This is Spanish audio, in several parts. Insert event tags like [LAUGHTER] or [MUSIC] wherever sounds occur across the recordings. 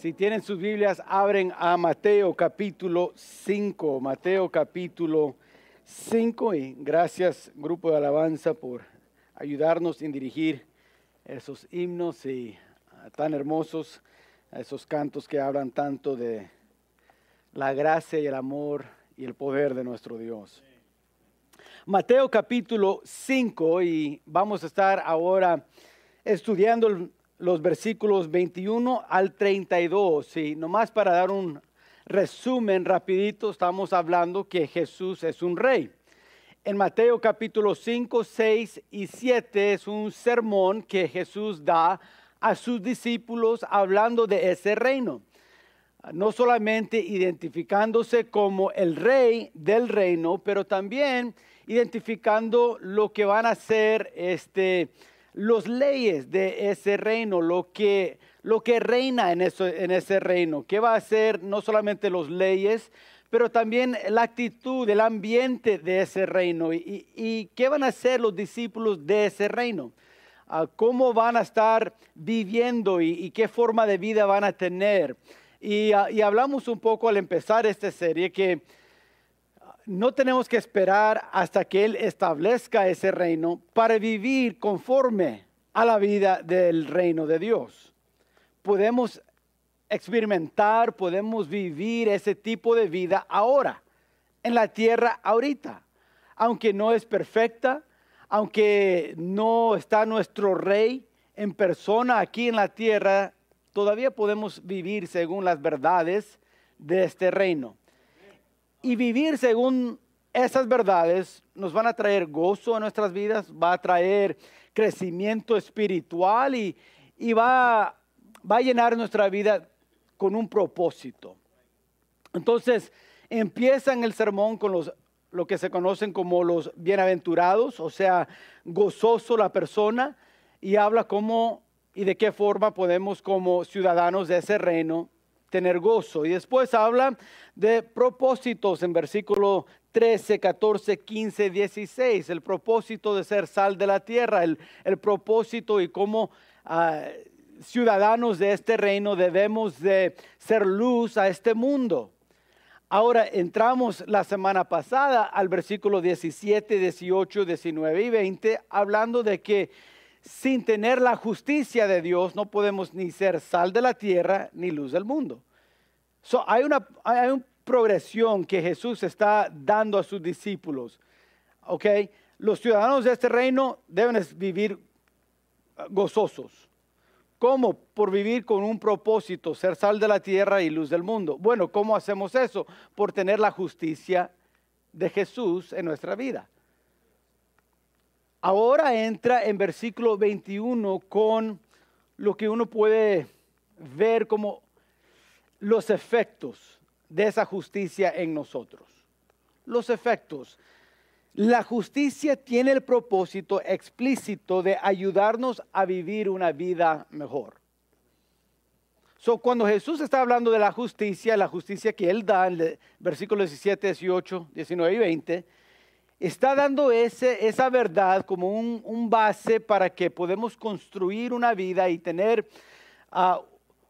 Si tienen sus Biblias, abren a Mateo capítulo 5. Mateo capítulo 5. Y gracias, grupo de alabanza, por ayudarnos en dirigir esos himnos y ah, tan hermosos, esos cantos que hablan tanto de la gracia y el amor y el poder de nuestro Dios. Mateo capítulo 5 y vamos a estar ahora estudiando el los versículos 21 al 32. Y nomás para dar un resumen rapidito, estamos hablando que Jesús es un rey. En Mateo capítulo 5, 6 y 7 es un sermón que Jesús da a sus discípulos hablando de ese reino. No solamente identificándose como el rey del reino, pero también identificando lo que van a ser este, los leyes de ese reino, lo que, lo que reina en, eso, en ese reino, qué va a ser no solamente las leyes, pero también la actitud, el ambiente de ese reino y, qué van a hacer los discípulos de ese reino, ah, cómo van a estar viviendo y, qué forma de vida van a tener. Y, ah, y hablamos un poco al empezar esta serie que no tenemos que esperar hasta que Él establezca ese reino para vivir conforme a la vida del reino de Dios. Podemos experimentar, podemos vivir ese tipo de vida ahora, en la tierra ahorita, aunque no es perfecta, aunque no está nuestro rey en persona aquí en la tierra, todavía podemos vivir según las verdades de este reino. Y vivir según esas verdades nos van a traer gozo a nuestras vidas, va a traer crecimiento espiritual y, va, va a llenar nuestra vida con un propósito. Entonces, empieza en el sermón con los, lo que se conocen como los bienaventurados, o sea, gozoso la persona, y habla cómo y de qué forma podemos como ciudadanos de ese reino tener gozo. Y después habla de propósitos en versículo 13, 14, 15, 16. El propósito de ser sal de la tierra, el, propósito y cómo ah, ciudadanos de este reino debemos de ser luz a este mundo. Ahora entramos la semana pasada al versículo 17, 18, 19 y 20, hablando de que sin tener la justicia de Dios no podemos ni ser sal de la tierra ni luz del mundo. hay, una, hay progresión que Jesús está dando a sus discípulos. Los ciudadanos de este reino deben vivir uh, gozosos. ¿Cómo? Por vivir con un propósito, ser sal de la tierra y luz del mundo. Bueno, ¿cómo hacemos eso? Por tener la justicia de Jesús en nuestra vida. Ahora entra en versículo 21 con lo que uno puede ver como los efectos de esa justicia en nosotros. Los efectos. La justicia tiene el propósito explícito de ayudarnos a vivir una vida mejor. So, cuando Jesús está hablando de la justicia, la justicia que Él da en versículos 17, 18, 19 y 20, está dando ese, esa verdad como un, base para que podamos construir una vida y tener ah,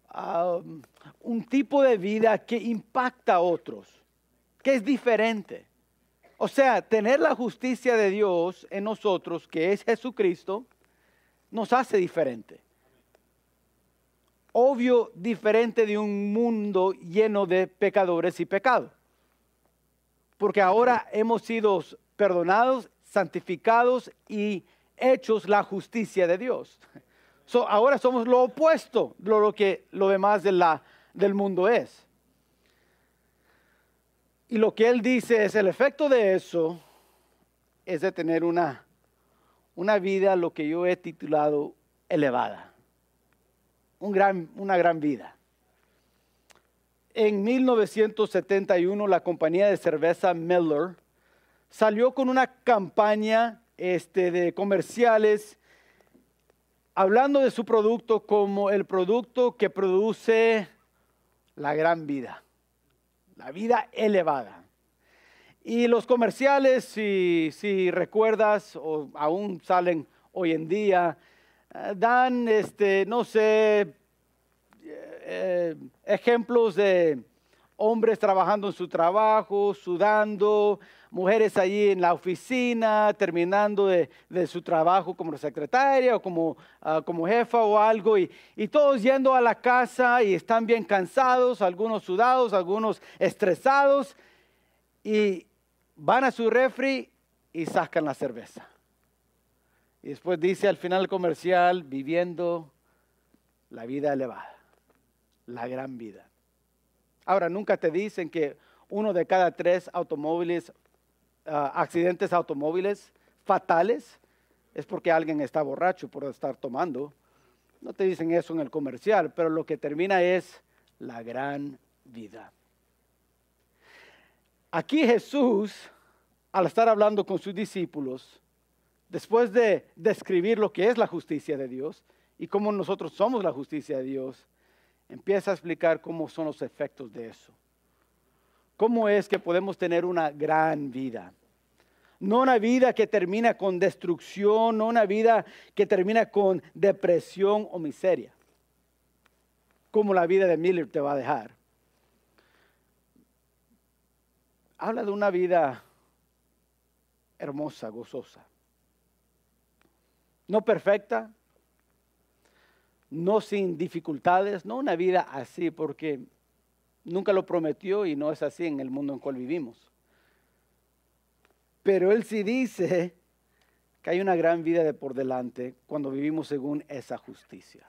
ah, un tipo de vida que impacta a otros, que es diferente. O sea, tener la justicia de Dios en nosotros, que es Jesucristo, nos hace diferente. Obvio, diferente de un mundo lleno de pecadores y pecado. Porque ahora hemos sido perdonados, santificados y hechos la justicia de Dios. ahora somos lo opuesto de lo que lo demás del mundo es. Y lo que él dice es el efecto de eso es de tener una, una vida, lo que yo he titulado elevada, Un gran, una gran vida. En 1971 la compañía de cerveza Miller salió con una campaña este, de comerciales hablando de su producto como el producto que produce la gran vida, la vida elevada. Y los comerciales, si, si recuerdas, o aún salen hoy en día, eh, dan, este, no sé, eh, ejemplos de hombres trabajando en su trabajo, sudando, mujeres allí en la oficina, terminando de, su trabajo como secretaria o como, ah, como jefa o algo, y, y, todos yendo a la casa y están bien cansados, algunos sudados, algunos estresados, y van a su refri y sacan la cerveza. Y después dice al final comercial, viviendo la vida elevada, la gran vida. Ahora, nunca te dicen que uno de cada tres automóviles, ah, accidentes automóviles fatales, es porque alguien está borracho por estar tomando. No te dicen eso en el comercial, pero lo que termina es la gran vida. Aquí Jesús, al estar hablando con sus discípulos, después de describir lo que es la justicia de Dios y cómo nosotros somos la justicia de Dios, empieza a explicar cómo son los efectos de eso. ¿Cómo es que podemos tener una gran vida? No una vida que termina con destrucción, no una vida que termina con depresión o miseria, como la vida de Miller te va a dejar. Habla de una vida hermosa, gozosa. No perfecta, no sin dificultades, no una vida así, porque nunca lo prometió y no es así en el mundo en el cual vivimos. Pero Él sí dice que hay una gran vida de por delante cuando vivimos según esa justicia.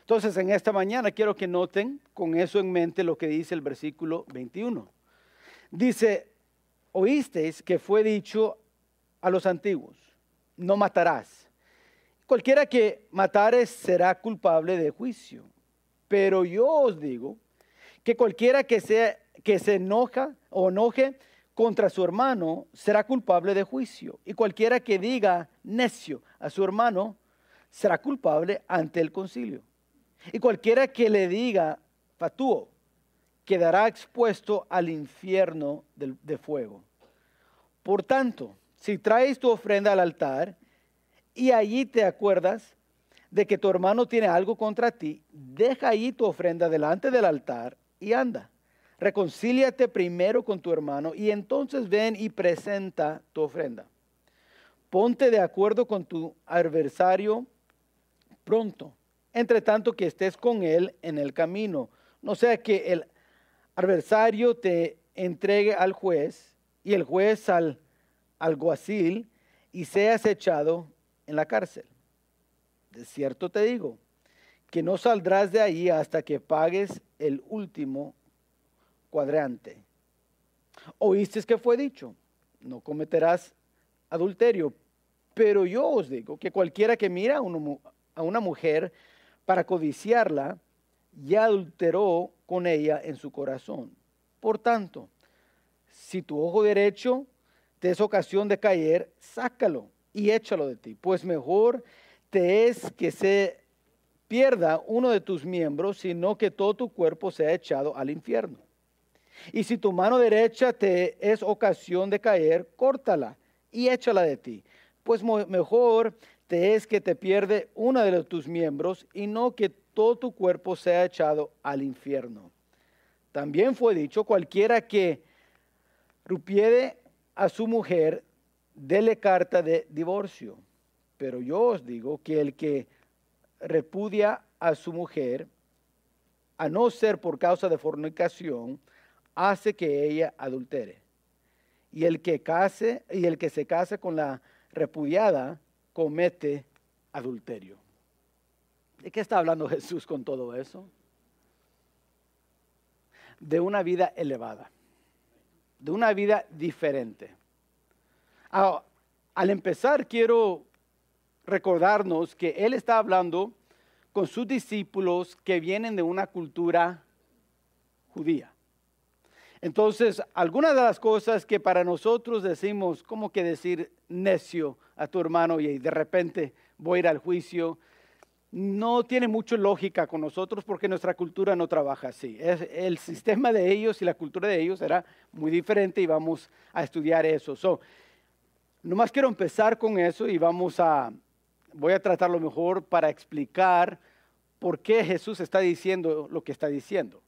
Entonces, en esta mañana quiero que noten con eso en mente lo que dice el versículo 21. Dice, oísteis que fue dicho a los antiguos, no matarás Cualquiera que matare será culpable de juicio. Pero yo os digo que cualquiera que, sea, que se enoja o enoje contra su hermano será culpable de juicio. Y cualquiera que diga necio a su hermano será culpable ante el concilio. Y cualquiera que le diga fatuo quedará expuesto al infierno de, de fuego. Por tanto, si traes tu ofrenda al altar y allí te acuerdas de que tu hermano tiene algo contra ti, deja ahí tu ofrenda delante del altar y anda. Reconcíliate primero con tu hermano y entonces ven y presenta tu ofrenda. Ponte de acuerdo con tu adversario pronto, entre tanto que estés con él en el camino. No sea que el adversario te entregue al juez y el juez al alguacil y seas echado en la cárcel. De cierto te digo, que no saldrás de ahí hasta que pagues el último cuadrante. Oíste que fue dicho, no cometerás adulterio, pero yo os digo que cualquiera que mira a una mujer para codiciarla, ya adulteró con ella en su corazón. Por tanto, si tu ojo derecho te es ocasión de caer, sácalo y échalo de ti, pues mejor te es que se pierda uno de tus miembros, sino que todo tu cuerpo sea echado al infierno. Y si tu mano derecha te es ocasión de caer, córtala y échala de ti, pues mejor te es que te pierde uno de tus miembros y no que todo tu cuerpo sea echado al infierno. También fue dicho, cualquiera que rupiere a su mujer dele carta de divorcio. Pero yo os digo que el que repudia a su mujer, a no ser por causa de fornicación, hace que ella adultere. Y el que case y el que se case con la repudiada comete adulterio. ¿De qué está hablando [LAUGHS] Jesús con todo eso? De una vida elevada, de una vida diferente. Al empezar, quiero recordarnos que Él está hablando con sus discípulos que vienen de una cultura judía. Entonces, algunas de las cosas que para nosotros decimos, como que decir necio a tu hermano y de repente voy a ir al juicio, no tiene mucha lógica con nosotros porque nuestra cultura no trabaja así. el sistema de ellos y la cultura de ellos era muy diferente y vamos a estudiar eso. Nomás quiero empezar con eso y vamos a, voy a tratar lo mejor para explicar por qué Jesús está diciendo lo que está diciendo.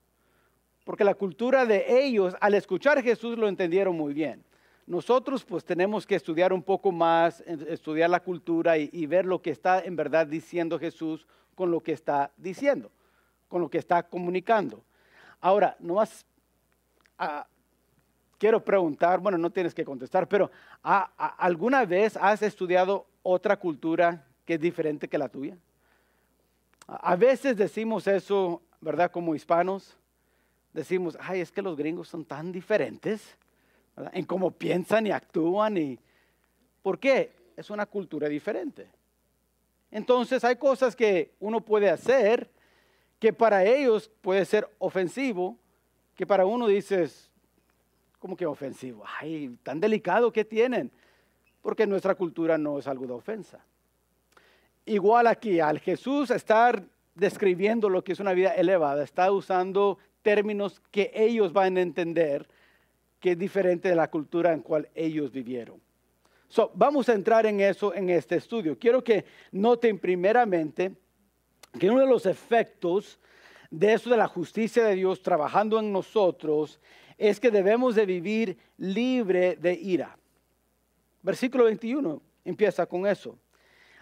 Porque la cultura de ellos, al escuchar Jesús, lo entendieron muy bien. Nosotros pues tenemos que estudiar un poco más, estudiar la cultura y, ver lo que está en verdad diciendo Jesús con lo que está diciendo, con lo que está comunicando. Ahora, no más, quiero preguntar, bueno, no tienes que contestar, pero ¿alguna vez has estudiado otra cultura que es diferente que la tuya? A veces decimos eso, ¿verdad? Como hispanos, decimos, ay, es que los gringos son tan diferentes en cómo piensan y actúan. Y, ¿Por qué? Es una cultura diferente. Entonces hay cosas que uno puede hacer que para ellos puede ser ofensivo, que para uno dices, ¿cómo que ofensivo? Ay, tan delicado que tienen, porque nuestra cultura no es algo de ofensa. Igual aquí, al Jesús estar describiendo lo que es una vida elevada, está usando términos que ellos van a entender que es diferente de la cultura en cual ellos vivieron. So, vamos a entrar en eso en este estudio. Quiero que noten primeramente que uno de los efectos de eso de la justicia de Dios trabajando en nosotros es que debemos de vivir libre de ira. Versículo 21 empieza con eso.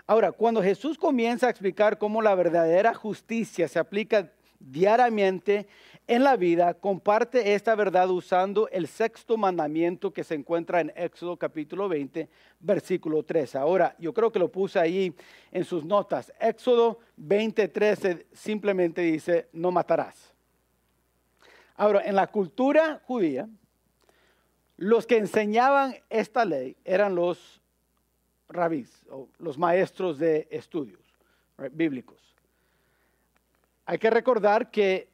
Ahora, cuando Jesús comienza a explicar cómo la verdadera justicia se aplica diariamente en la vida, comparte esta verdad usando el sexto mandamiento que se encuentra en Éxodo capítulo 20, versículo 13. Ahora, yo creo que lo puse ahí en sus notas. Éxodo 20, 13 simplemente dice, no matarás. Ahora, en la cultura judía, los que enseñaban esta ley eran los rabís, o los maestros de estudios bíblicos. Hay que recordar que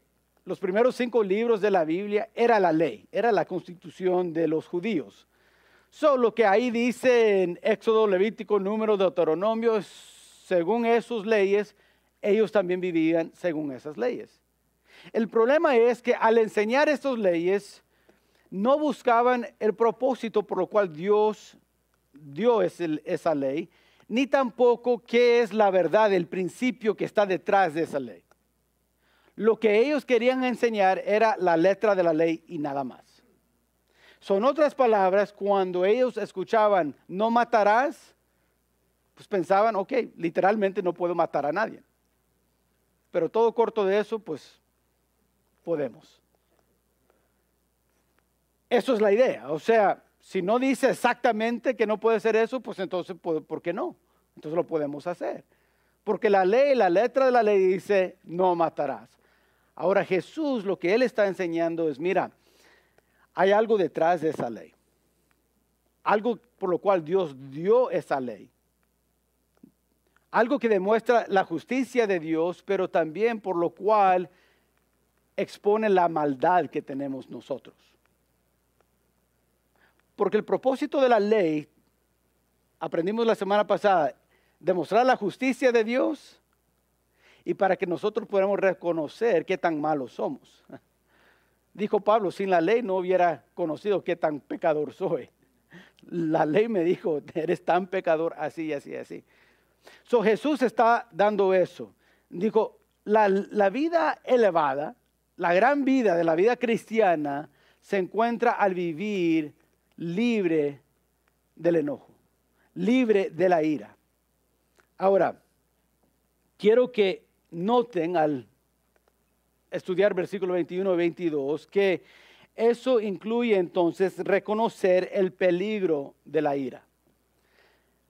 los primeros cinco libros de la Biblia era la ley, era la constitución de los judíos. Solo que ahí dice en Éxodo, Levítico, Número, Deuteronomio, según esas leyes, ellos también vivían según esas leyes. El problema es que al enseñar estas leyes, no buscaban el propósito por lo cual Dios dio esa ley, ni tampoco qué es la verdad, el principio que está detrás de esa ley. Lo que ellos querían enseñar era la letra de la ley y nada más. Son otras palabras, cuando ellos escuchaban no matarás, pues pensaban, ok, literalmente no puedo matar a nadie. Pero todo corto de eso, pues podemos. Eso es la idea. O sea, si no dice exactamente que no puede ser eso, pues entonces, ¿por qué no? Entonces lo podemos hacer. Porque la ley, la letra de la ley dice, no matarás. Ahora Jesús lo que él está enseñando es, mira, hay algo detrás de esa ley. Algo por lo cual Dios dio esa ley. Algo que demuestra la justicia de Dios, pero también por lo cual expone la maldad que tenemos nosotros. Porque el propósito de la ley, aprendimos la semana pasada, demostrar la justicia de Dios y para que nosotros podamos reconocer qué tan malos somos. [LAUGHS] Dijo Pablo, sin la ley no hubiera conocido qué tan pecador soy. La ley me dijo, [LAUGHS] eres tan pecador así, así, así. So Jesús está dando eso. Dijo, la, la vida elevada, la gran vida de la vida cristiana, se encuentra al vivir libre del enojo, libre de la ira. Ahora, quiero que noten al estudiar versículo 21 y 22 que eso incluye entonces reconocer el peligro de la ira.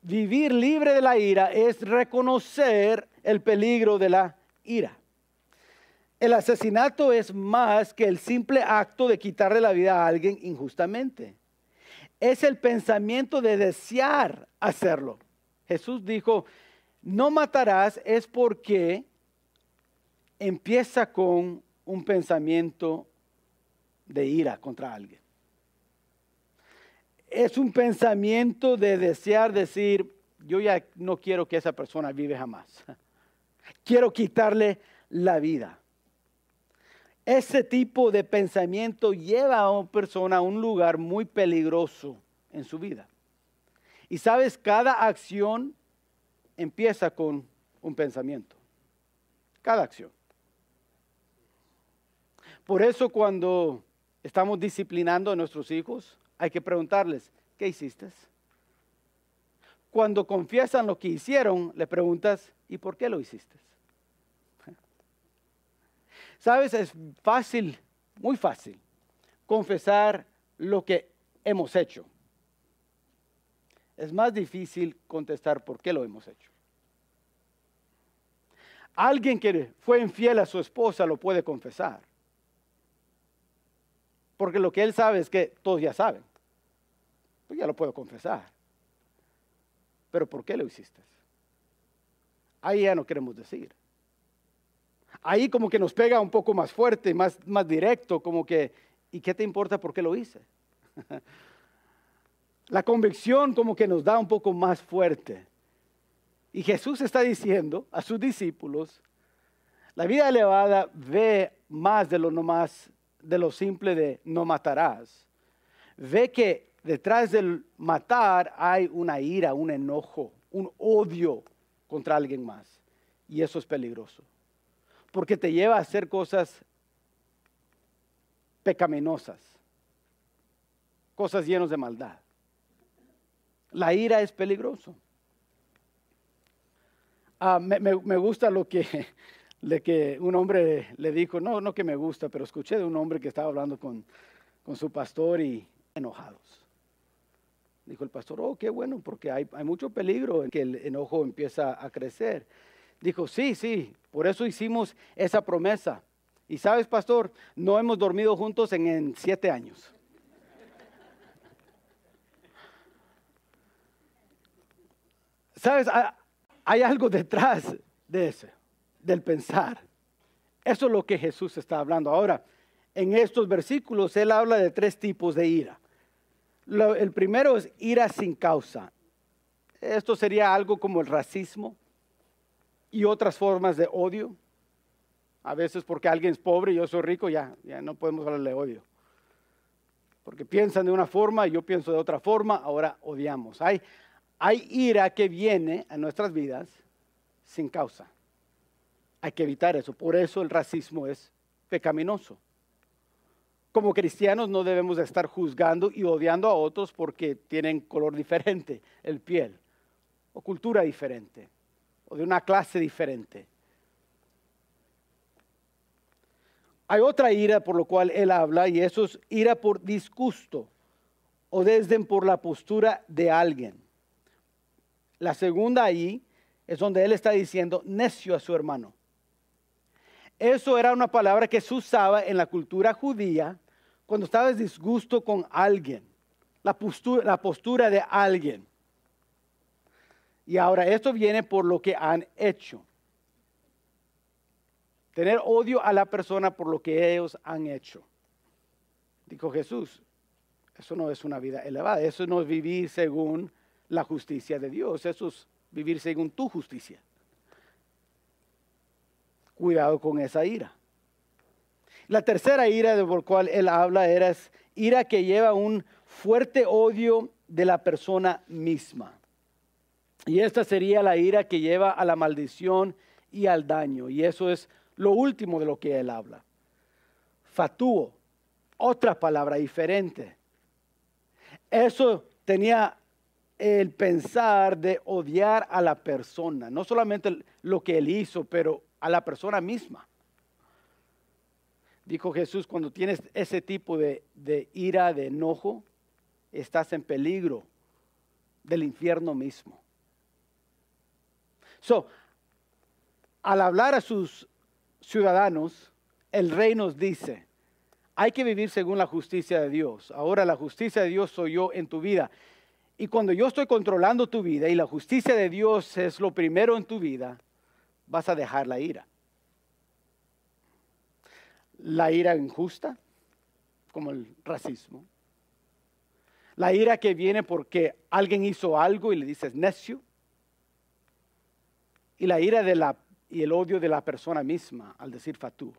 Vivir libre de la ira es reconocer el peligro de la ira. El asesinato es más que el simple acto de quitarle la vida a alguien injustamente. Es el pensamiento de desear hacerlo. Jesús dijo, no matarás es porque empieza con un pensamiento de ira contra alguien. Es un pensamiento de desear decir, yo ya no quiero que esa persona vive jamás. [LAUGHS] Quiero quitarle la vida. Ese tipo de pensamiento lleva a una persona a un lugar muy peligroso en su vida. Y sabes, cada acción empieza con un pensamiento. cada acción. Por eso cuando estamos disciplinando a nuestros hijos, hay que preguntarles, ¿qué hiciste? Cuando confiesan lo que hicieron, le preguntas, ¿y por qué lo hiciste? [LAUGHS] Sabes, es fácil, muy fácil, confesar lo que hemos hecho. Es más difícil contestar por qué lo hemos hecho. Alguien que fue infiel a su esposa lo puede confesar. Porque lo que él sabe es que todos ya saben. Pues ya lo puedo confesar. Pero ¿por qué lo hiciste? Ahí ya no queremos decir. Ahí como que nos pega un poco más fuerte, más, más directo, como que, ¿y qué te importa por qué lo hice? [LAUGHS] La convicción como que nos da un poco más fuerte. Y Jesús está diciendo a sus discípulos, la vida elevada ve más de lo no más de lo simple de no matarás. Ve que detrás del matar hay una ira, un enojo, un odio contra alguien más. Y eso es peligroso. Porque te lleva a hacer cosas pecaminosas, cosas llenas de maldad. La ira es peligroso. Ah, me, gusta lo que, que un hombre le dijo, no, no que me gusta, pero escuché de un hombre que estaba hablando con, con su pastor y enojados. Dijo el pastor, oh, qué bueno, porque hay, hay mucho peligro en que el enojo empieza a crecer. Dijo, sí, sí, por eso hicimos esa promesa. Y sabes, pastor, no hemos dormido juntos en, en siete años. Sabes, hay algo detrás de eso, del pensar. Eso es lo que Jesús está hablando. Ahora, en estos versículos, Él habla de tres tipos de ira. el primero es ira sin causa. Esto sería algo como el racismo y otras formas de odio. A veces porque alguien es pobre y yo soy rico, ya, ya no podemos hablarle de odio. Porque piensan de una forma y yo pienso de otra forma, ahora odiamos. Hay, hay ira que viene a nuestras vidas sin causa. Hay que evitar eso. Por eso el racismo es pecaminoso. Como cristianos no debemos estar juzgando y odiando a otros porque tienen color diferente, el piel, o cultura diferente, o de una clase diferente. Hay otra ira por lo cual él habla y eso es ira por disgusto o desdén por la postura de alguien. La segunda ahí es donde él está diciendo necio a su hermano. Eso era una palabra que se usaba en la cultura judía cuando estabas disgusto con alguien, la postura, la postura de alguien. Y ahora esto viene por lo que han hecho. Tener odio a la persona por lo que ellos han hecho. Dijo Jesús, eso no es una vida elevada, eso no es vivir según la justicia de Dios, eso es vivir según tu justicia. Cuidado con esa ira. La tercera ira de por cual él habla era ira que lleva un fuerte odio de la persona misma. Y esta sería la ira que lleva a la maldición y al daño. Y eso es lo último de lo que él habla. Fatuo, otra palabra diferente. Eso tenía el pensar de odiar a la persona, no solamente lo que él hizo, pero a la persona misma. Dijo Jesús, cuando tienes ese tipo de, ira, de enojo, estás en peligro del infierno mismo. So, al hablar a sus ciudadanos, el rey nos dice, hay que vivir según la justicia de Dios. Ahora la justicia de Dios soy yo en tu vida. Y cuando yo estoy controlando tu vida y la justicia de Dios es lo primero en tu vida, vas a dejar la ira. La ira injusta, como el racismo. La ira que viene porque alguien hizo algo y le dices necio. Y la ira de la, y el odio de la persona misma al decir fatuo.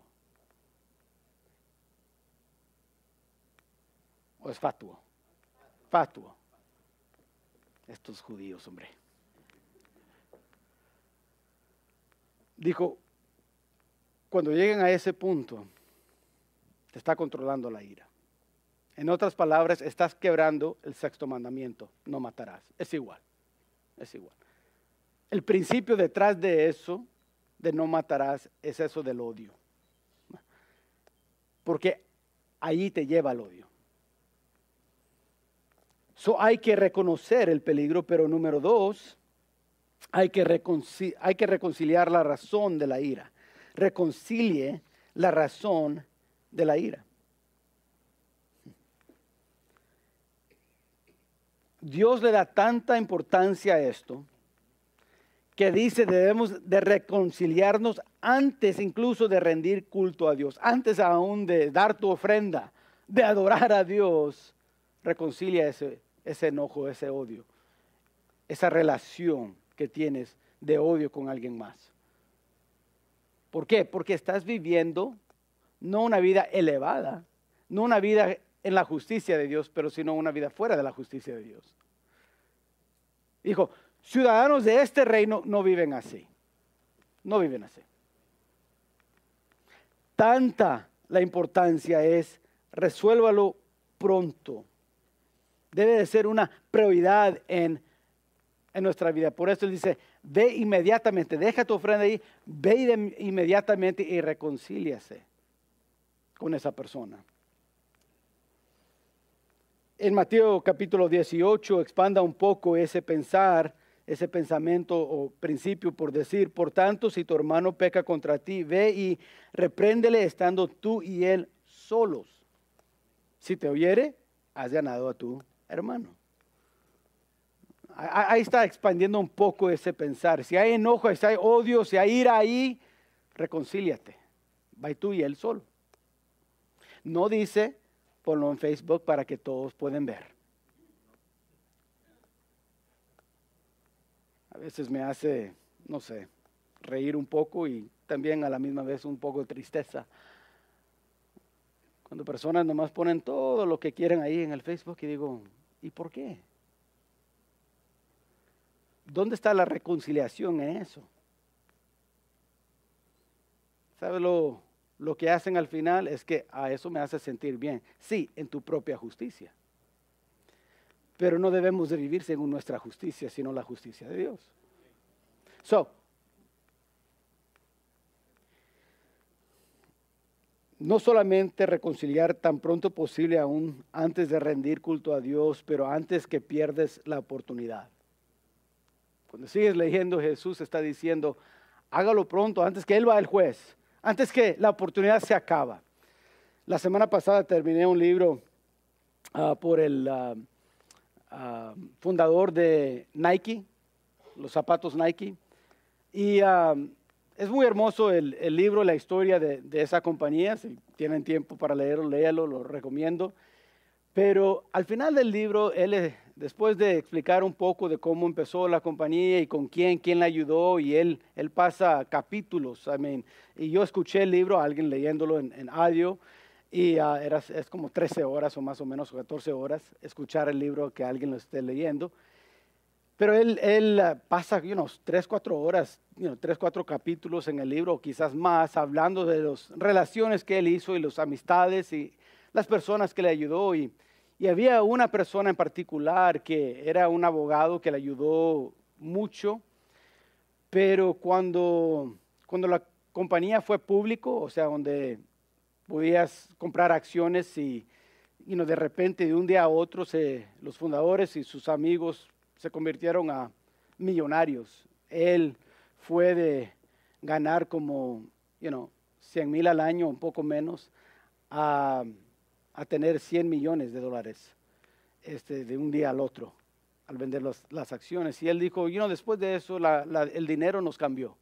¿O es fatuo? Fatuo estos judíos, hombre. Dijo, cuando lleguen a ese punto, te está controlando la ira. En otras palabras, estás quebrando el sexto mandamiento, no matarás. Es igual, es igual. El principio detrás de eso, de no matarás, es eso del odio. Porque ahí te lleva el odio. So, hay que reconocer el peligro, pero número dos, hay que, reconciliar la razón de la ira. Reconcilie la razón de la ira. Dios le da tanta importancia a esto que dice debemos de reconciliarnos antes incluso de rendir culto a Dios, antes aún de dar tu ofrenda, de adorar a Dios, reconcilia ese enojo, ese odio, esa relación que tienes de odio con alguien más. ¿Por qué? Porque estás viviendo no una vida elevada, no una vida en la justicia de Dios, pero sino una vida fuera de la justicia de Dios. Dijo, ciudadanos de este reino no viven así, no viven así. Tanta la importancia es, resuélvalo pronto. Debe de ser una prioridad en, en nuestra vida. Por eso dice, ve inmediatamente, deja tu ofrenda ahí, ve inmediatamente y reconcíliase con esa persona. En Mateo capítulo 18 expanda un poco ese pensar, ese pensamiento o principio por decir, por tanto, si tu hermano peca contra ti, ve y repréndele estando tú y él solos. Si te oyere, has ganado a tu hermano. Ahí está expandiendo un poco ese pensar. Si hay enojo, si hay odio, si hay ira ahí, reconcíliate. Va tú y él solo. No dice, ponlo en Facebook para que todos puedan ver. A veces me hace, no sé, reír un poco y también a la misma vez un poco de tristeza. Cuando personas nomás ponen todo lo que quieren ahí en el Facebook y digo, ¿y por qué? ¿Dónde está la reconciliación en eso? ¿Sabe lo, lo que hacen al final es que a eso me hace sentir bien. Sí, en tu propia justicia. Pero no debemos de vivir según nuestra justicia, sino la justicia de Dios. So, no solamente reconciliar tan pronto posible aún antes de rendir culto a Dios, pero antes que pierdes la oportunidad. Cuando sigues leyendo, Jesús está diciendo, hágalo pronto antes que Él va al juez antes que la oportunidad se acaba. La semana pasada terminé un libro ah, por el ah, ah, fundador de Nike, los zapatos Nike. Y es muy hermoso el, libro, la historia de, de, esa compañía. Si tienen tiempo para leerlo, léalo, lo recomiendo. Pero al final del libro, él, después de explicar un poco de cómo empezó la compañía y con quién, quién le ayudó, y él, él pasa capítulos. I mean, y yo escuché el libro, alguien leyéndolo en, audio, y ah, era, es como 13 horas o más o menos, 14 horas, escuchar el libro que alguien lo esté leyendo. Pero él, él ah, pasa unos 3, 4 horas, you 3, 4 capítulos en el libro, quizás más, hablando de las relaciones que él hizo y las amistades y las personas que le ayudó y, había una persona en particular que era un abogado que le ayudó mucho, pero cuando, cuando la compañía fue público, o sea, donde podías comprar acciones y, y de repente de un día a otro se, los fundadores y sus amigos se convirtieron a millonarios. Él fue de ganar como, you know, 100 mil al año, un poco menos, a a tener 100 millones de dólares este, de un día al otro al vender las acciones. Y él dijo, you después de eso el dinero nos cambió.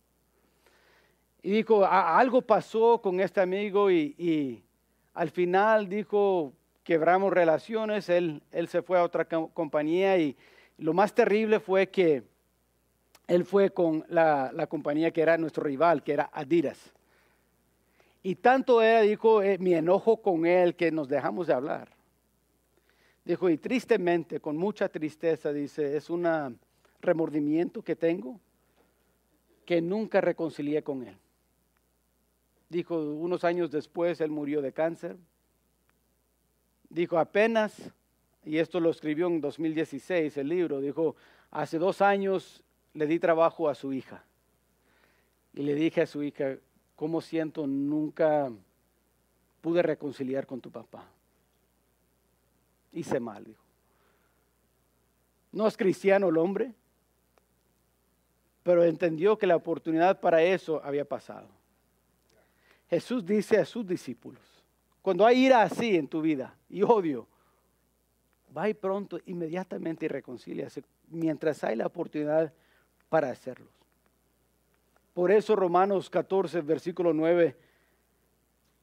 Y dijo, algo pasó con este amigo y, al final dijo, quebramos relaciones, él, él se fue a otra compañía y lo más terrible fue que él fue con la, la compañía que era nuestro rival, que era Adidas. Y tanto era, dijo, eh, mi enojo con él que nos dejamos de hablar. Dijo, y tristemente, con mucha tristeza, dice, es un remordimiento que tengo que nunca reconcilié con él. Dijo, unos años después él murió de cáncer. Dijo, apenas, y esto lo escribió en 2016 el libro, dijo, hace dos años le di trabajo a su hija. Y le dije a su hija, ¿cómo siento? Nunca pude reconciliar con tu papá. Hice mal, dijo. No es cristiano el hombre, pero entendió que la oportunidad para eso había pasado. Jesús dice a sus discípulos, cuando hay ira así en tu vida y odio, va y pronto, inmediatamente y reconcíliase mientras hay la oportunidad para hacerlo. Por eso Romanos 14, versículo 9,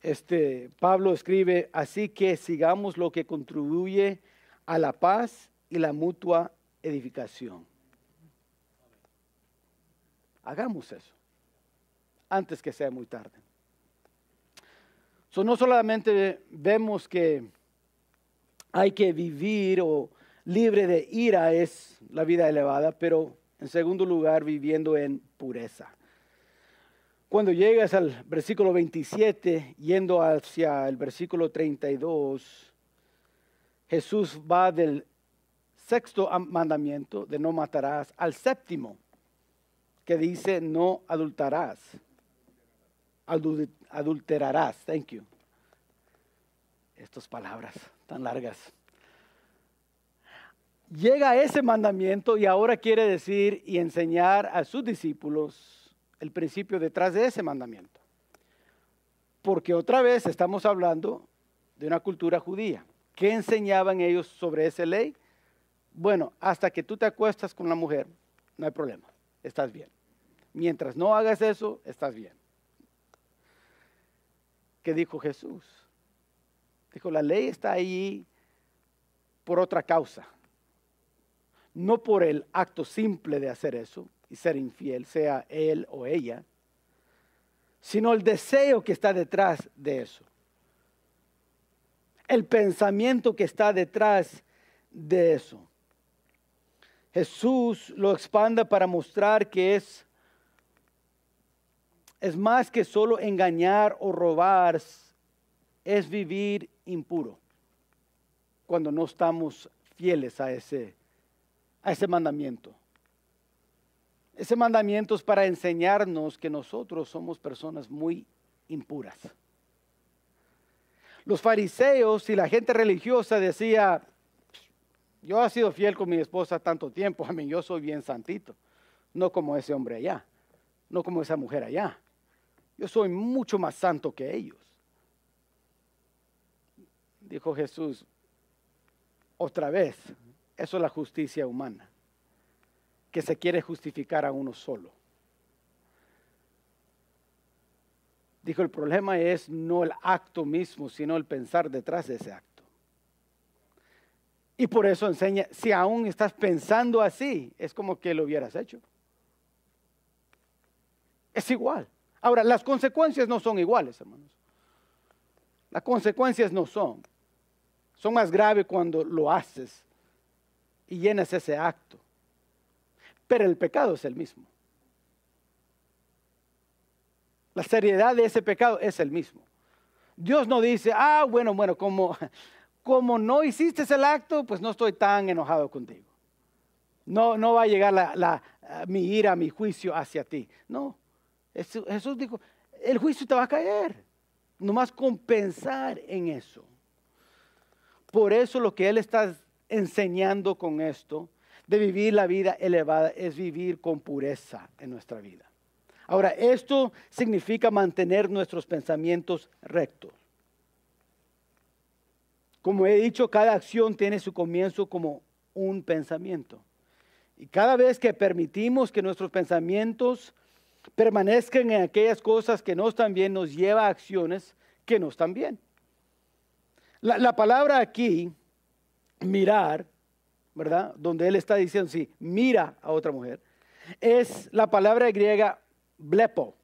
este, Pablo escribe, así que sigamos lo que contribuye a la paz y la mutua edificación. Hagamos eso antes que sea muy tarde. no solamente vemos que hay que vivir o libre de ira es la vida elevada, pero en segundo lugar viviendo en pureza. Cuando llegas al versículo 27, yendo hacia el versículo 32, Jesús va del sexto mandamiento de no matarás al séptimo, que dice no adultarás. adulterarás. Thank you. Estas palabras tan largas. Llega ese mandamiento y ahora quiere decir y enseñar a sus discípulos el principio detrás de ese mandamiento. Porque otra vez estamos hablando de una cultura judía. ¿Qué enseñaban ellos sobre esa ley? Bueno, hasta que tú te acuestas con la mujer, no hay problema, estás bien. Mientras no hagas eso, estás bien. ¿Qué dijo Jesús? Dijo, la ley está ahí por otra causa. No por el acto simple de hacer eso y ser infiel, sea él o ella, sino el deseo que está detrás de eso. El pensamiento que está detrás de eso. Jesús lo expanda para mostrar que es, es más que solo engañar o robar, es vivir impuro cuando no estamos fieles a ese, a ese mandamiento. Ese mandamiento es para enseñarnos que nosotros somos personas muy impuras. Los fariseos y la gente religiosa decía, yo he sido fiel con mi esposa tanto tiempo, [LAUGHS] a yo soy bien santito, no como ese hombre allá, no como esa mujer allá. Yo soy mucho más santo que ellos. Dijo Jesús, otra vez, eso es la justicia humana, que se quiere justificar a uno solo. Dijo, el problema es no el acto mismo, sino el pensar detrás de ese acto. Y por eso enseña, si aún estás pensando así, es como que lo hubieras hecho. Es igual. Ahora, las consecuencias no son iguales, hermanos. Las consecuencias no son. Son más graves cuando lo haces y llenas ese acto. El pecado es el mismo. La seriedad de ese pecado es el mismo. Dios no dice, ah, bueno, bueno, como como no hiciste el acto, pues no estoy tan enojado contigo. No, no va a llegar la, mi ira, mi juicio hacia ti. No, Jesús dijo, el juicio te va a caer. Nomás compensar en eso. Por eso lo que Él está enseñando con esto, de vivir la vida elevada, es vivir con pureza en nuestra vida. Ahora, esto significa mantener nuestros pensamientos rectos. Como he dicho, cada acción tiene su comienzo como un pensamiento. Y cada vez que permitimos que nuestros pensamientos permanezcan en aquellas cosas que no están bien, nos lleva a acciones que no están bien. La, palabra aquí, mirar, ¿verdad? Donde él está diciendo, sí, mira a otra mujer, es la palabra griega blepo,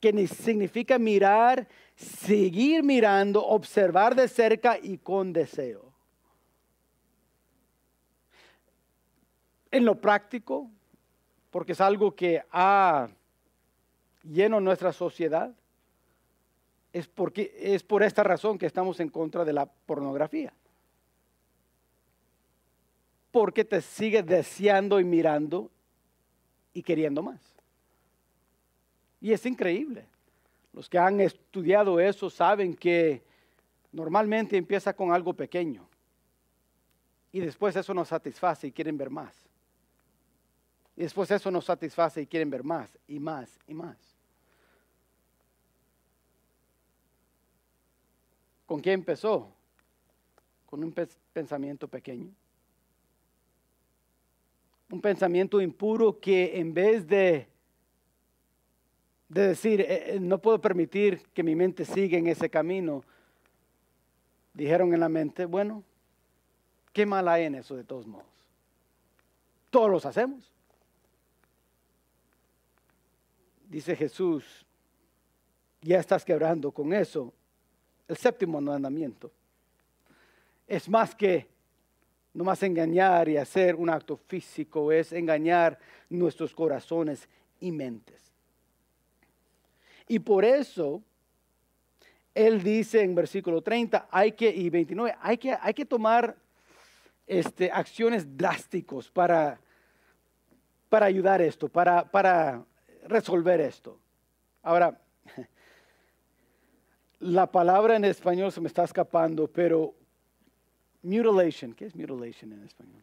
que significa mirar seguir mirando, observar de cerca y con deseo. En lo práctico, porque es algo que ha lleno nuestra sociedad, es, porque, es por esta razón que estamos en contra de la pornografía. Porque te sigue deseando y mirando y queriendo más. Y es increíble. Los que han estudiado eso saben que normalmente empieza con algo pequeño y después eso nos satisface y quieren ver más. Y después eso nos satisface y quieren ver más y más y más. ¿Con qué empezó? Con un pensamiento pequeño. Un pensamiento impuro que en vez de, de decir, eh, eh, no puedo permitir que mi mente siga en ese camino, dijeron en la mente, bueno, ¿qué mal hay en eso de todos modos? Todos los hacemos. Dice Jesús, ya estás quebrando con eso el séptimo mandamiento. Es más que no más engañar y hacer un acto físico, es engañar nuestros corazones y mentes. Y por eso él dice en versículo 30 hay que, y 29, hay que, hay que tomar este, acciones drásticos para, para ayudar esto, para, para resolver esto. Ahora, [LAUGHS] la palabra en español se me está escapando, pero mutilation, ¿qué es mutilation en español?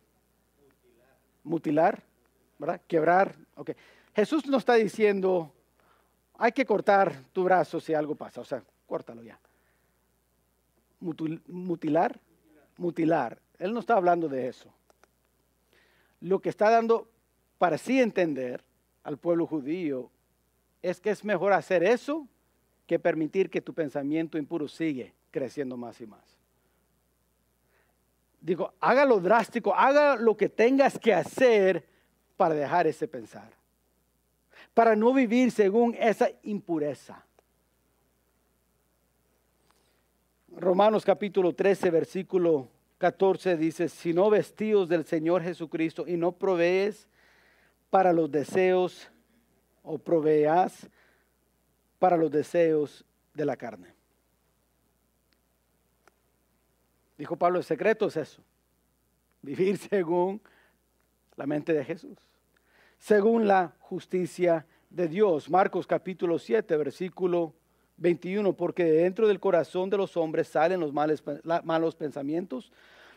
Mutilar, ¿verdad? Quebrar, ok. Jesús nos está diciendo, hay que cortar tu brazo si algo pasa, o sea, córtalo ya. Mutilar, mutilar. Él no está hablando de eso. Lo que está dando para sí entender al pueblo judío es que es mejor hacer eso que permitir que tu pensamiento impuro sigue creciendo más y más. Digo, haga lo drástico, haga lo que tengas que hacer para dejar ese pensar, para no vivir según esa impureza. Romanos capítulo 13, versículo 14 dice, si no vestidos del Señor Jesucristo y no provees para los deseos o proveas para los deseos de la carne. Dijo Pablo, el secreto es eso, [LAUGHS] vivir según la mente de Jesús, según la justicia de Dios. Marcos capítulo 7, versículo 21, porque dentro del corazón de los hombres salen los malos pensamientos,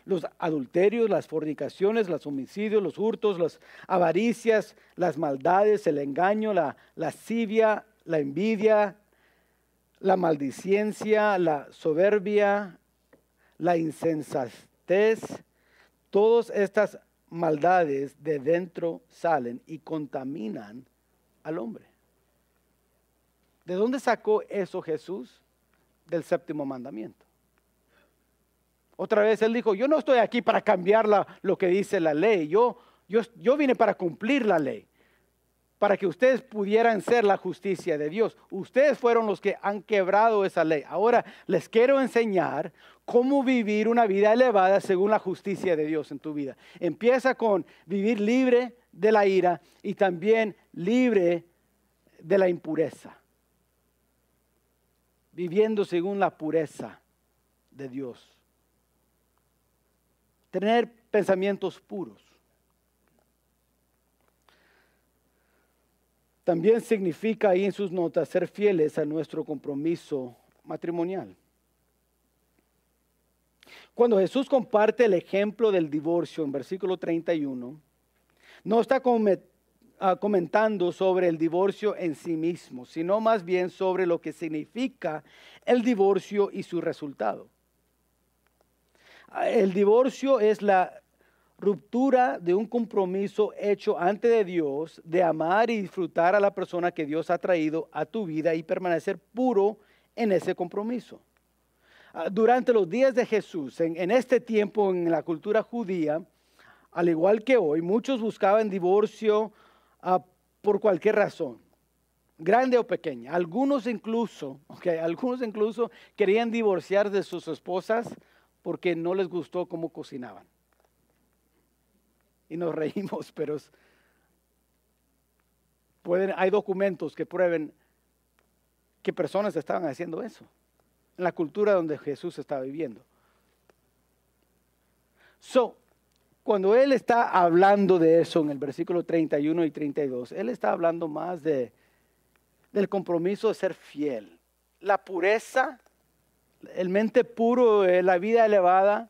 los adulterios, las fornicaciones, los homicidios, los hurtos, las avaricias, las maldades, el engaño, la lascivia, la envidia, la maldiciencia, la soberbia, la insensatez. Todas estas maldades de dentro salen y contaminan al hombre. ¿De dónde sacó eso Jesús? Del séptimo mandamiento. Otra vez él dijo, yo no estoy aquí para cambiar lo que dice la ley, yo, yo, yo vine para cumplir la ley, para que ustedes pudieran ser la justicia de Dios. Ustedes fueron los que han quebrado esa ley. Ahora les quiero enseñar cómo vivir una vida elevada según la justicia de Dios en tu vida. Empieza con vivir libre de la ira y también libre de la impureza. Viviendo según la pureza de Dios tener pensamientos puros. También significa ahí en sus notas ser fieles a nuestro compromiso matrimonial. Cuando Jesús comparte el ejemplo del divorcio en versículo 31, no está ah, comentando sobre el divorcio en sí mismo, sino más bien sobre lo que significa el divorcio y su resultado. El divorcio es la ruptura de un compromiso hecho ante de Dios de amar y disfrutar a la persona que Dios ha traído a tu vida y permanecer puro en ese compromiso. Ah, durante los días de Jesús, en, este tiempo en la cultura judía, al igual que hoy, muchos buscaban divorcio ah, por cualquier razón, grande o pequeña. Algunos incluso, [LAUGHS] okay, algunos incluso querían divorciar de sus esposas porque no les gustó cómo cocinaban. Y nos [LAUGHS] reímos, pero pueden, hay documentos que prueben que personas estaban haciendo eso. en la cultura donde Jesús estaba viviendo. So, cuando él está hablando de eso en el versículo 31 y 32, él está hablando más de, del compromiso de ser fiel. La pureza, el mente puro, eh, la vida elevada,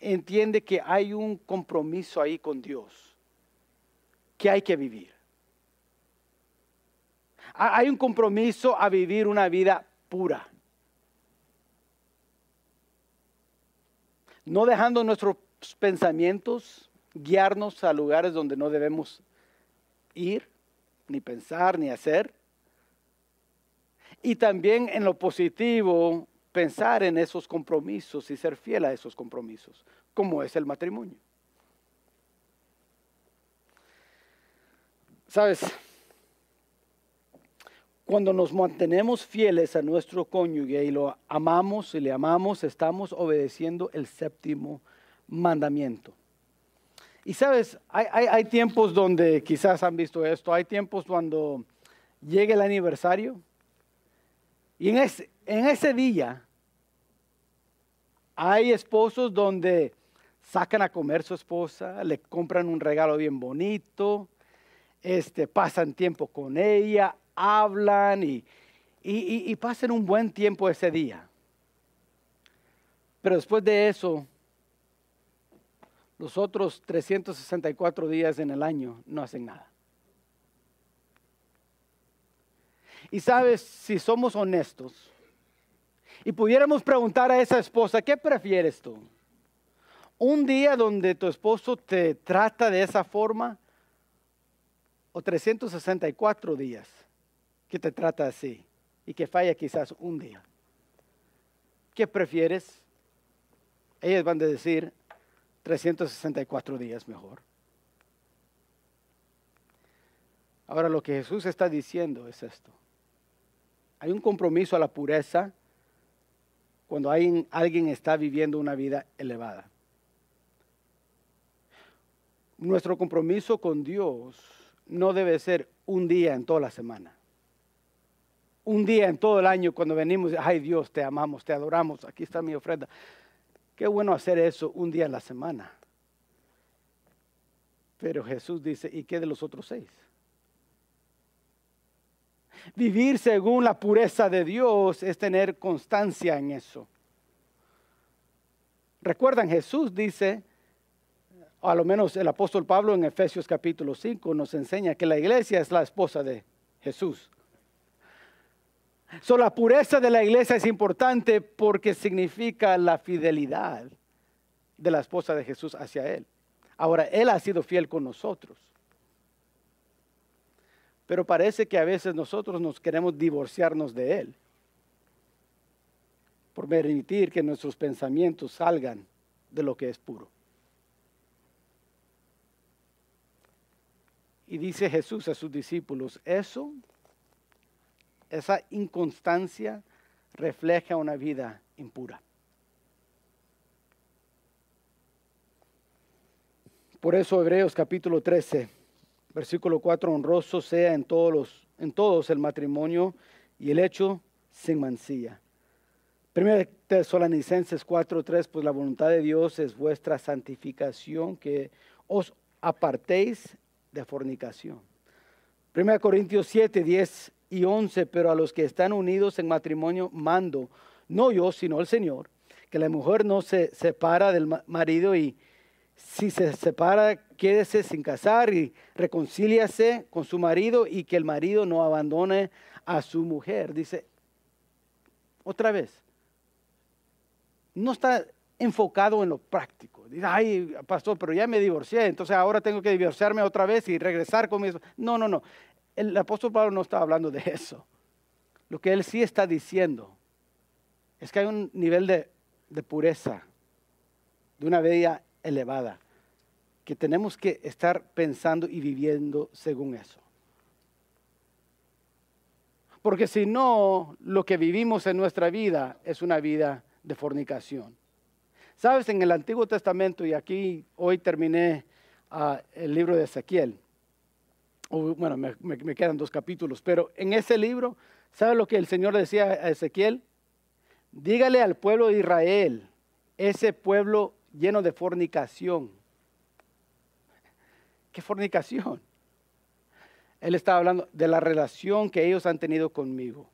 entiende que hay un compromiso ahí con Dios, que hay que vivir. Hay un compromiso a vivir una vida pura. No dejando nuestros pensamientos guiarnos a lugares donde no debemos ir, ni pensar, ni hacer. Y también en lo positivo, pensar en esos compromisos y ser fiel a esos compromisos, como es el matrimonio. Sabes, cuando nos mantenemos fieles a nuestro cónyuge y lo amamos y le amamos, estamos obedeciendo el séptimo mandamiento. Y sabes, hay, tiempos donde quizás han visto esto, hay tiempos cuando llega el aniversario y en ese, día hay esposos donde sacan a comer su esposa, le compran un regalo bien bonito, este, pasan tiempo con ella, hablan y, y, y pasan un buen tiempo ese día. Pero después de eso, los otros 364 días en el año no hacen nada. Y sabes, si somos honestos y pudiéramos preguntar a esa esposa, ¿qué prefieres tú? ¿Un día donde tu esposo te trata de esa forma o 364 días que te trata así y que falla quizás un día? ¿Qué prefieres? Ellas van a decir 364 días mejor. Ahora lo que Jesús está diciendo es esto. Hay un compromiso a la pureza cuando hay, alguien está viviendo una vida elevada. Nuestro compromiso con Dios no debe ser un día en toda la semana. Un día en todo el año cuando venimos, ay Dios, te amamos, te adoramos, aquí está mi ofrenda. Qué bueno hacer eso un día en la semana. Pero Jesús dice, ¿y qué de los otros seis? Vivir según la pureza de Dios es tener constancia en eso. Recuerdan, Jesús dice, a lo menos el apóstol Pablo en Efesios capítulo 5 nos enseña que la iglesia es la esposa de Jesús. So, la pureza de la iglesia es importante porque significa la fidelidad de la esposa de Jesús hacia Él. Ahora, Él ha sido fiel con nosotros. Pero parece que a veces nosotros nos queremos divorciarnos de Él por permitir que nuestros pensamientos salgan de lo que es puro. Y dice Jesús a sus discípulos, eso, esa inconstancia refleja una vida impura. Por eso Hebreos capítulo 13 Versículo 4, honroso sea en todos, los, en todos el matrimonio y el hecho sin mancilla. Primero Tesalonicenses 4, 3, pues la voluntad de Dios es vuestra santificación, que os apartéis de fornicación. 1 Corintios 7, 10 y 11, pero a los que están unidos en matrimonio mando, no yo, sino el Señor, que la mujer no se separa del marido y si se separa, quédese sin casar y reconcíliase con su marido y que el marido no abandone a su mujer. Dice, otra vez, no está enfocado en lo práctico. Dice, ay, pastor, pero ya me divorcié, entonces ahora tengo que divorciarme otra vez y regresar con mi No, no, no. El apóstol Pablo no está hablando de eso. Lo que él sí está diciendo es que hay un nivel de, de pureza, de una vida elevada, que tenemos que estar pensando y viviendo según eso. Porque si no, lo que vivimos en nuestra vida es una vida de fornicación. Sabes, en el Antiguo Testamento, y aquí hoy terminé ah, el libro de Ezequiel, bueno, me, me, quedan dos capítulos, pero en ese libro, ¿sabes lo que el Señor decía a Ezequiel? dígale al pueblo de Israel, ese pueblo lleno de fornicación. ¿Qué fornicación? Él estaba hablando de la relación que ellos han tenido conmigo.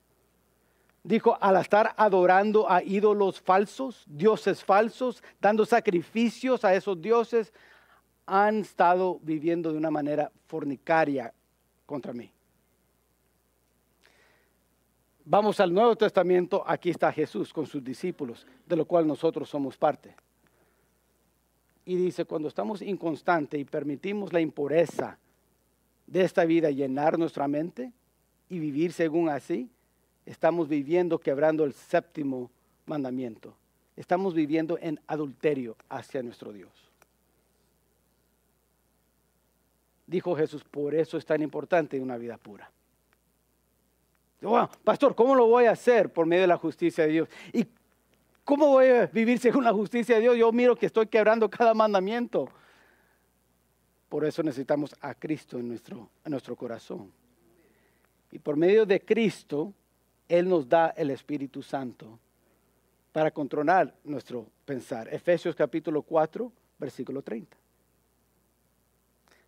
Dijo, al estar adorando a ídolos falsos, dioses falsos, dando sacrificios a esos dioses, han estado viviendo de una manera fornicaria contra mí. Vamos al Nuevo Testamento, aquí está Jesús con sus discípulos, de lo cual nosotros somos parte. Y dice, cuando estamos inconstantes y permitimos la impureza de esta vida llenar nuestra mente y vivir según así, estamos viviendo quebrando el séptimo mandamiento. Estamos viviendo en adulterio hacia nuestro Dios. Dijo Jesús, por eso es tan importante una vida pura. pastor, ¿cómo lo voy a hacer por medio de la justicia de Dios? ¿Y cómo voy a vivir según la justicia de Dios? Yo miro que estoy quebrando cada mandamiento. Por eso necesitamos a Cristo en nuestro, en nuestro corazón. Y por medio de Cristo él nos da el Espíritu Santo para controlar nuestro pensar. Efesios capítulo 4, versículo 30.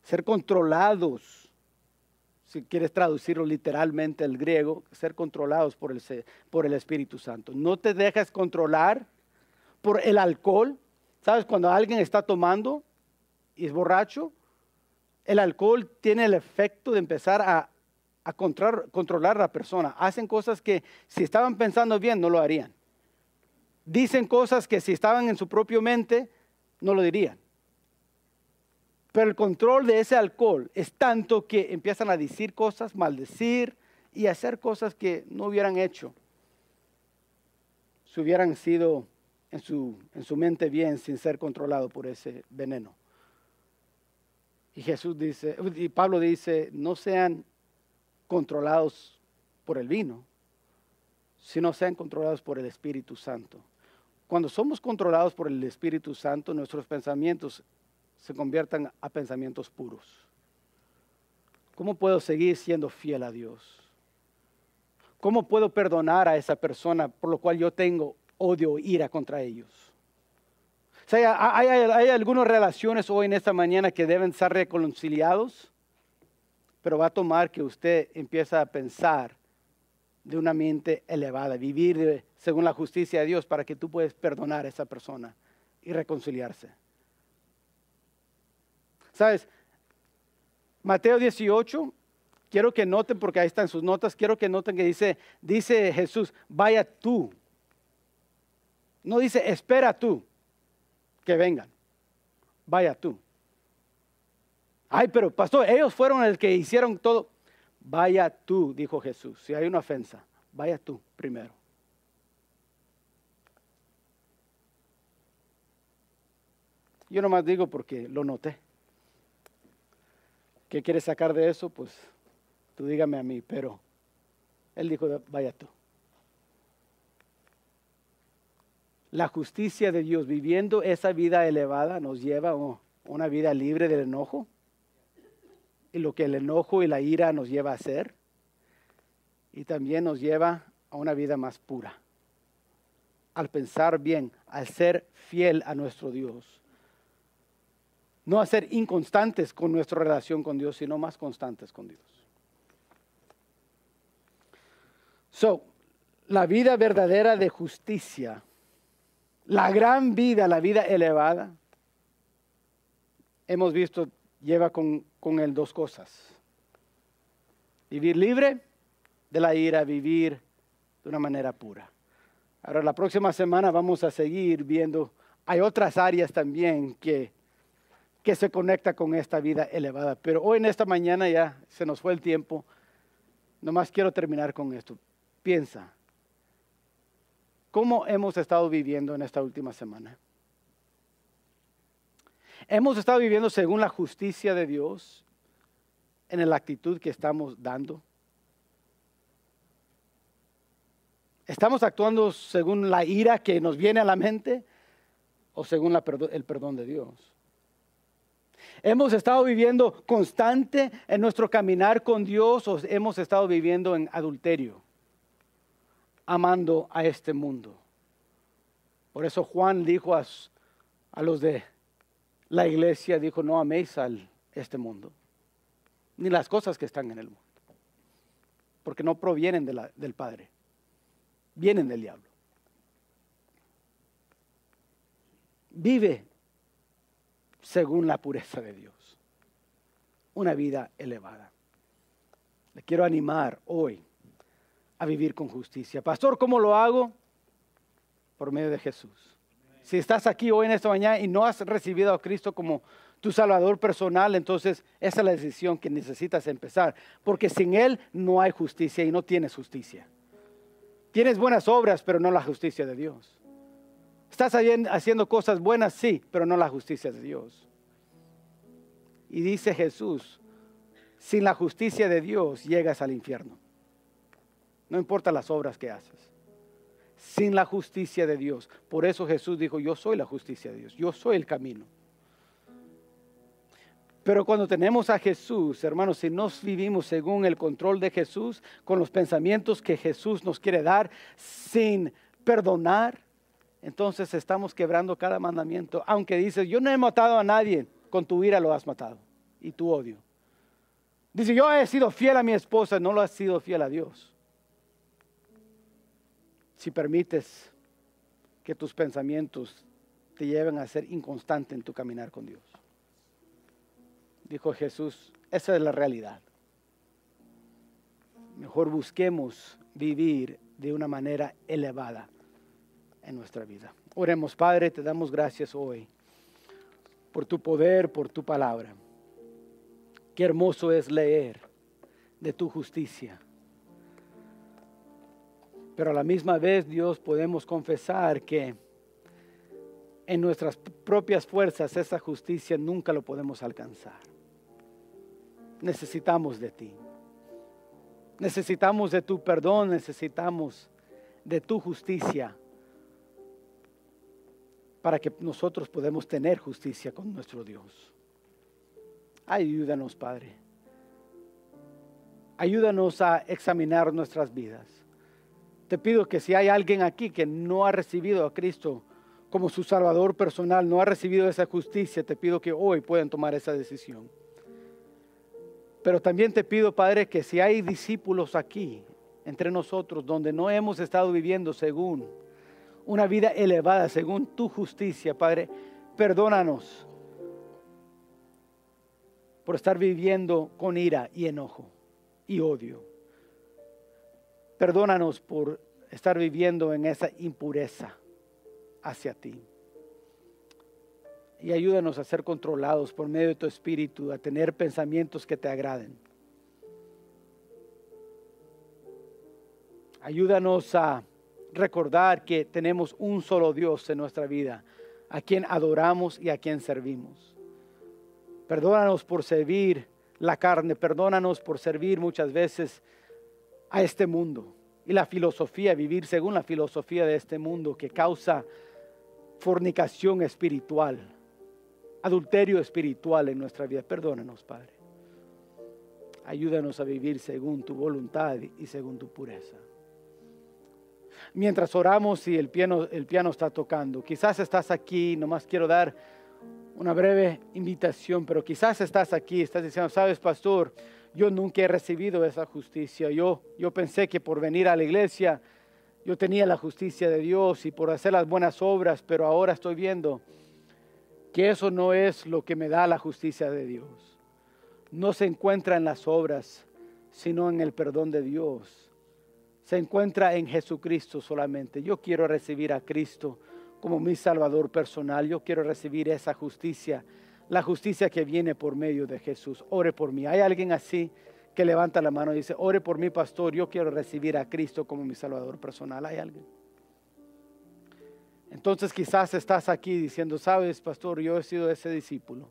Ser controlados, si quieres traducirlo literalmente al griego, ser controlados por el, por el Espíritu Santo. No te dejes controlar por el alcohol. ¿Sabes? Cuando alguien está tomando y es borracho, el alcohol tiene el efecto de empezar a a controlar, a la persona. Hacen cosas que si estaban pensando bien no lo harían. Dicen cosas que si estaban en su propia mente no lo dirían. Pero el control de ese alcohol es tanto que empiezan a decir cosas, maldecir y hacer cosas que no hubieran hecho si hubieran sido en su, en su mente bien sin ser controlado por ese veneno. Y Jesús dice, y Pablo dice, no sean controlados por el vino, sino sean controlados por el Espíritu Santo. Cuando somos controlados por el Espíritu Santo, nuestros pensamientos se conviertan a pensamientos puros. ¿Cómo puedo seguir siendo fiel a Dios? ¿Cómo puedo perdonar a esa persona por lo cual yo tengo odio o ira contra ellos? hay, hay, algunas relaciones hoy en esta mañana que deben ser reconciliados pero va a tomar que usted empiece a pensar de una mente elevada, vivir según la justicia de Dios para que tú puedas perdonar a esa persona y reconciliarse. ¿Sabes? Mateo 18, quiero que noten, porque ahí están sus notas, quiero que noten que dice, dice Jesús, vaya tú. No dice, espera tú que vengan, vaya tú. Ay, pero pastor, ellos fueron los que hicieron todo. Vaya tú, dijo Jesús. Si hay una ofensa, vaya tú primero. Yo nomás digo porque lo noté. ¿Qué quieres sacar de eso? Pues tú dígame a mí, pero él dijo, vaya tú. La justicia de Dios, viviendo esa vida elevada, nos lleva a una vida libre del enojo, y lo que el enojo y la ira nos lleva a hacer. Y también nos lleva a una vida más pura. Al pensar bien, al ser fiel a nuestro Dios. No a ser inconstantes con nuestra relación con Dios, sino más constantes con Dios. So, la vida verdadera de justicia, la gran vida, la vida elevada, hemos visto lleva con, con él dos cosas. Vivir libre de la ira, vivir de una manera pura. Ahora, la próxima semana vamos a seguir viendo, hay otras áreas también que, que se conecta con esta vida elevada, pero hoy en esta mañana ya se nos fue el tiempo. Nomás quiero terminar con esto. Piensa, ¿cómo hemos estado viviendo en esta última semana? Hemos estado viviendo según la justicia de Dios en la actitud que estamos dando. ¿Estamos actuando según la ira que nos viene a la mente o según el perdón de Dios? ¿Hemos estado viviendo constante en nuestro caminar con Dios o hemos estado viviendo en adulterio, amando a este mundo Por eso Juan dijo a, los de la iglesia, dijo, no améis al este mundo, ni las cosas que están en el mundo, porque no provienen del Padre, vienen del diablo. Vive según la pureza de Dios, una vida elevada. Le quiero animar hoy a vivir con justicia. Pastor, ¿cómo lo hago? Por medio de Jesús. Si estás aquí hoy en esta mañana y no has recibido a Cristo como tu Salvador personal, entonces esa es la decisión que necesitas empezar. Porque sin Él no hay justicia y no tienes justicia. Tienes buenas obras, pero no la justicia de Dios. Estás haciendo cosas buenas, sí, pero no la justicia de Dios. Y dice Jesús, sin la justicia de Dios llegas al infierno. No importa las obras que haces. Sin la justicia de Dios. Por eso Jesús dijo, yo soy la justicia de Dios, yo soy el camino. Pero cuando tenemos a Jesús, hermanos, si nos vivimos según el control de Jesús, con los pensamientos que Jesús nos quiere dar, sin perdonar, entonces estamos quebrando cada mandamiento. Aunque dices, yo no he matado a nadie, con tu ira lo has matado y tu odio. Dice, yo he sido fiel a mi esposa, no lo has sido fiel a Dios. Si permites que tus pensamientos te lleven a ser inconstante en tu caminar con Dios dijo Jesús, esa es la realidad. Mejor busquemos vivir de una manera elevada en nuestra vida. Oremos, Padre, te damos gracias hoy por tu poder, por tu palabra. Qué hermoso es leer de tu justicia. Pero a la misma vez, Dios, podemos confesar que en nuestras propias fuerzas esa justicia nunca lo podemos alcanzar necesitamos de ti. Necesitamos de tu perdón, necesitamos de tu justicia para que nosotros podamos tener justicia con nuestro Dios. Ayúdanos, Padre. Ayúdanos a examinar nuestras vidas. Te pido que si hay alguien aquí que no ha recibido a Cristo como su Salvador personal, no ha recibido esa justicia, te pido que hoy puedan tomar esa decisión. Pero también te pido, Padre, que si hay discípulos aquí entre nosotros donde no hemos estado viviendo según una vida elevada, según tu justicia, Padre, perdónanos por estar viviendo con ira y enojo y odio. Perdónanos por estar viviendo en esa impureza hacia ti y ayúdanos a ser controlados por medio de tu espíritu, a tener pensamientos que te agraden. Ayúdanos a recordar que tenemos un solo Dios en nuestra vida, a quien adoramos y a quien servimos. Perdónanos por servir la carne, perdónanos por servir muchas veces a este mundo y la filosofía, vivir según la filosofía de este mundo que causa fornicación espiritual adulterio espiritual en nuestra vida. Perdónanos, Padre. Ayúdanos a vivir según tu voluntad y según tu pureza. Mientras oramos y el piano, el piano está tocando, quizás estás aquí, nomás quiero dar una breve invitación, pero quizás estás aquí, estás diciendo, sabes, pastor, yo nunca he recibido esa justicia. Yo, yo pensé que por venir a la iglesia yo tenía la justicia de Dios y por hacer las buenas obras, pero ahora estoy viendo que eso no es lo que me da la justicia de Dios. No se encuentra en las obras, sino en el perdón de Dios. Se encuentra en Jesucristo solamente. Yo quiero recibir a Cristo como mi Salvador personal. Yo quiero recibir esa justicia, la justicia que viene por medio de Jesús. Ore por mí. ¿Hay alguien así que levanta la mano y dice, ore por mí, pastor? Yo quiero recibir a Cristo como mi Salvador personal. ¿Hay alguien? Entonces quizás estás aquí diciendo, sabes, pastor, yo he sido ese discípulo.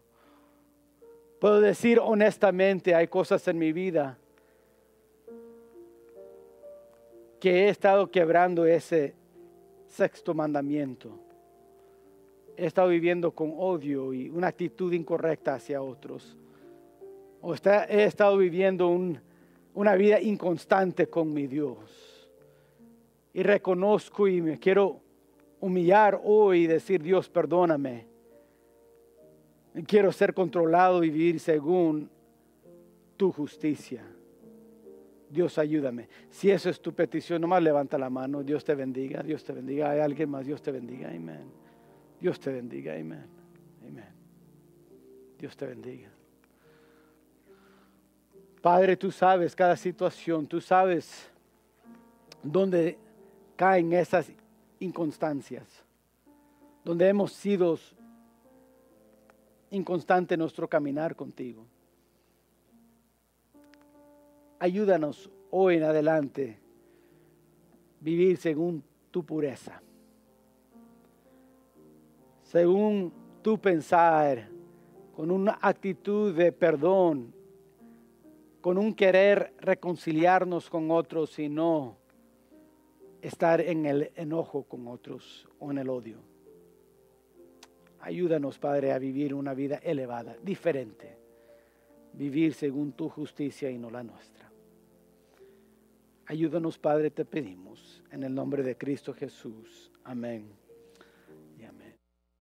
Puedo decir honestamente, hay cosas en mi vida que he estado quebrando ese sexto mandamiento. He estado viviendo con odio y una actitud incorrecta hacia otros. O he estado viviendo una vida inconstante con mi Dios. Y reconozco y me quiero humillar hoy y decir, Dios, perdóname. Quiero ser controlado y vivir según tu justicia. Dios ayúdame. Si eso es tu petición, nomás levanta la mano. Dios te bendiga, Dios te bendiga. Hay alguien más, Dios te bendiga. Amén. Dios te bendiga. Amén. Amén. Dios te bendiga. Padre, tú sabes cada situación, tú sabes dónde caen esas inconstancias, donde hemos sido inconstante en nuestro caminar contigo. Ayúdanos hoy en adelante vivir según tu pureza, según tu pensar, con una actitud de perdón, con un querer reconciliarnos con otros y no estar en el enojo con otros o en el odio. Ayúdanos, Padre, a vivir una vida elevada, diferente. Vivir según tu justicia y no la nuestra. Ayúdanos, Padre, te pedimos. En el nombre de Cristo Jesús. Amén.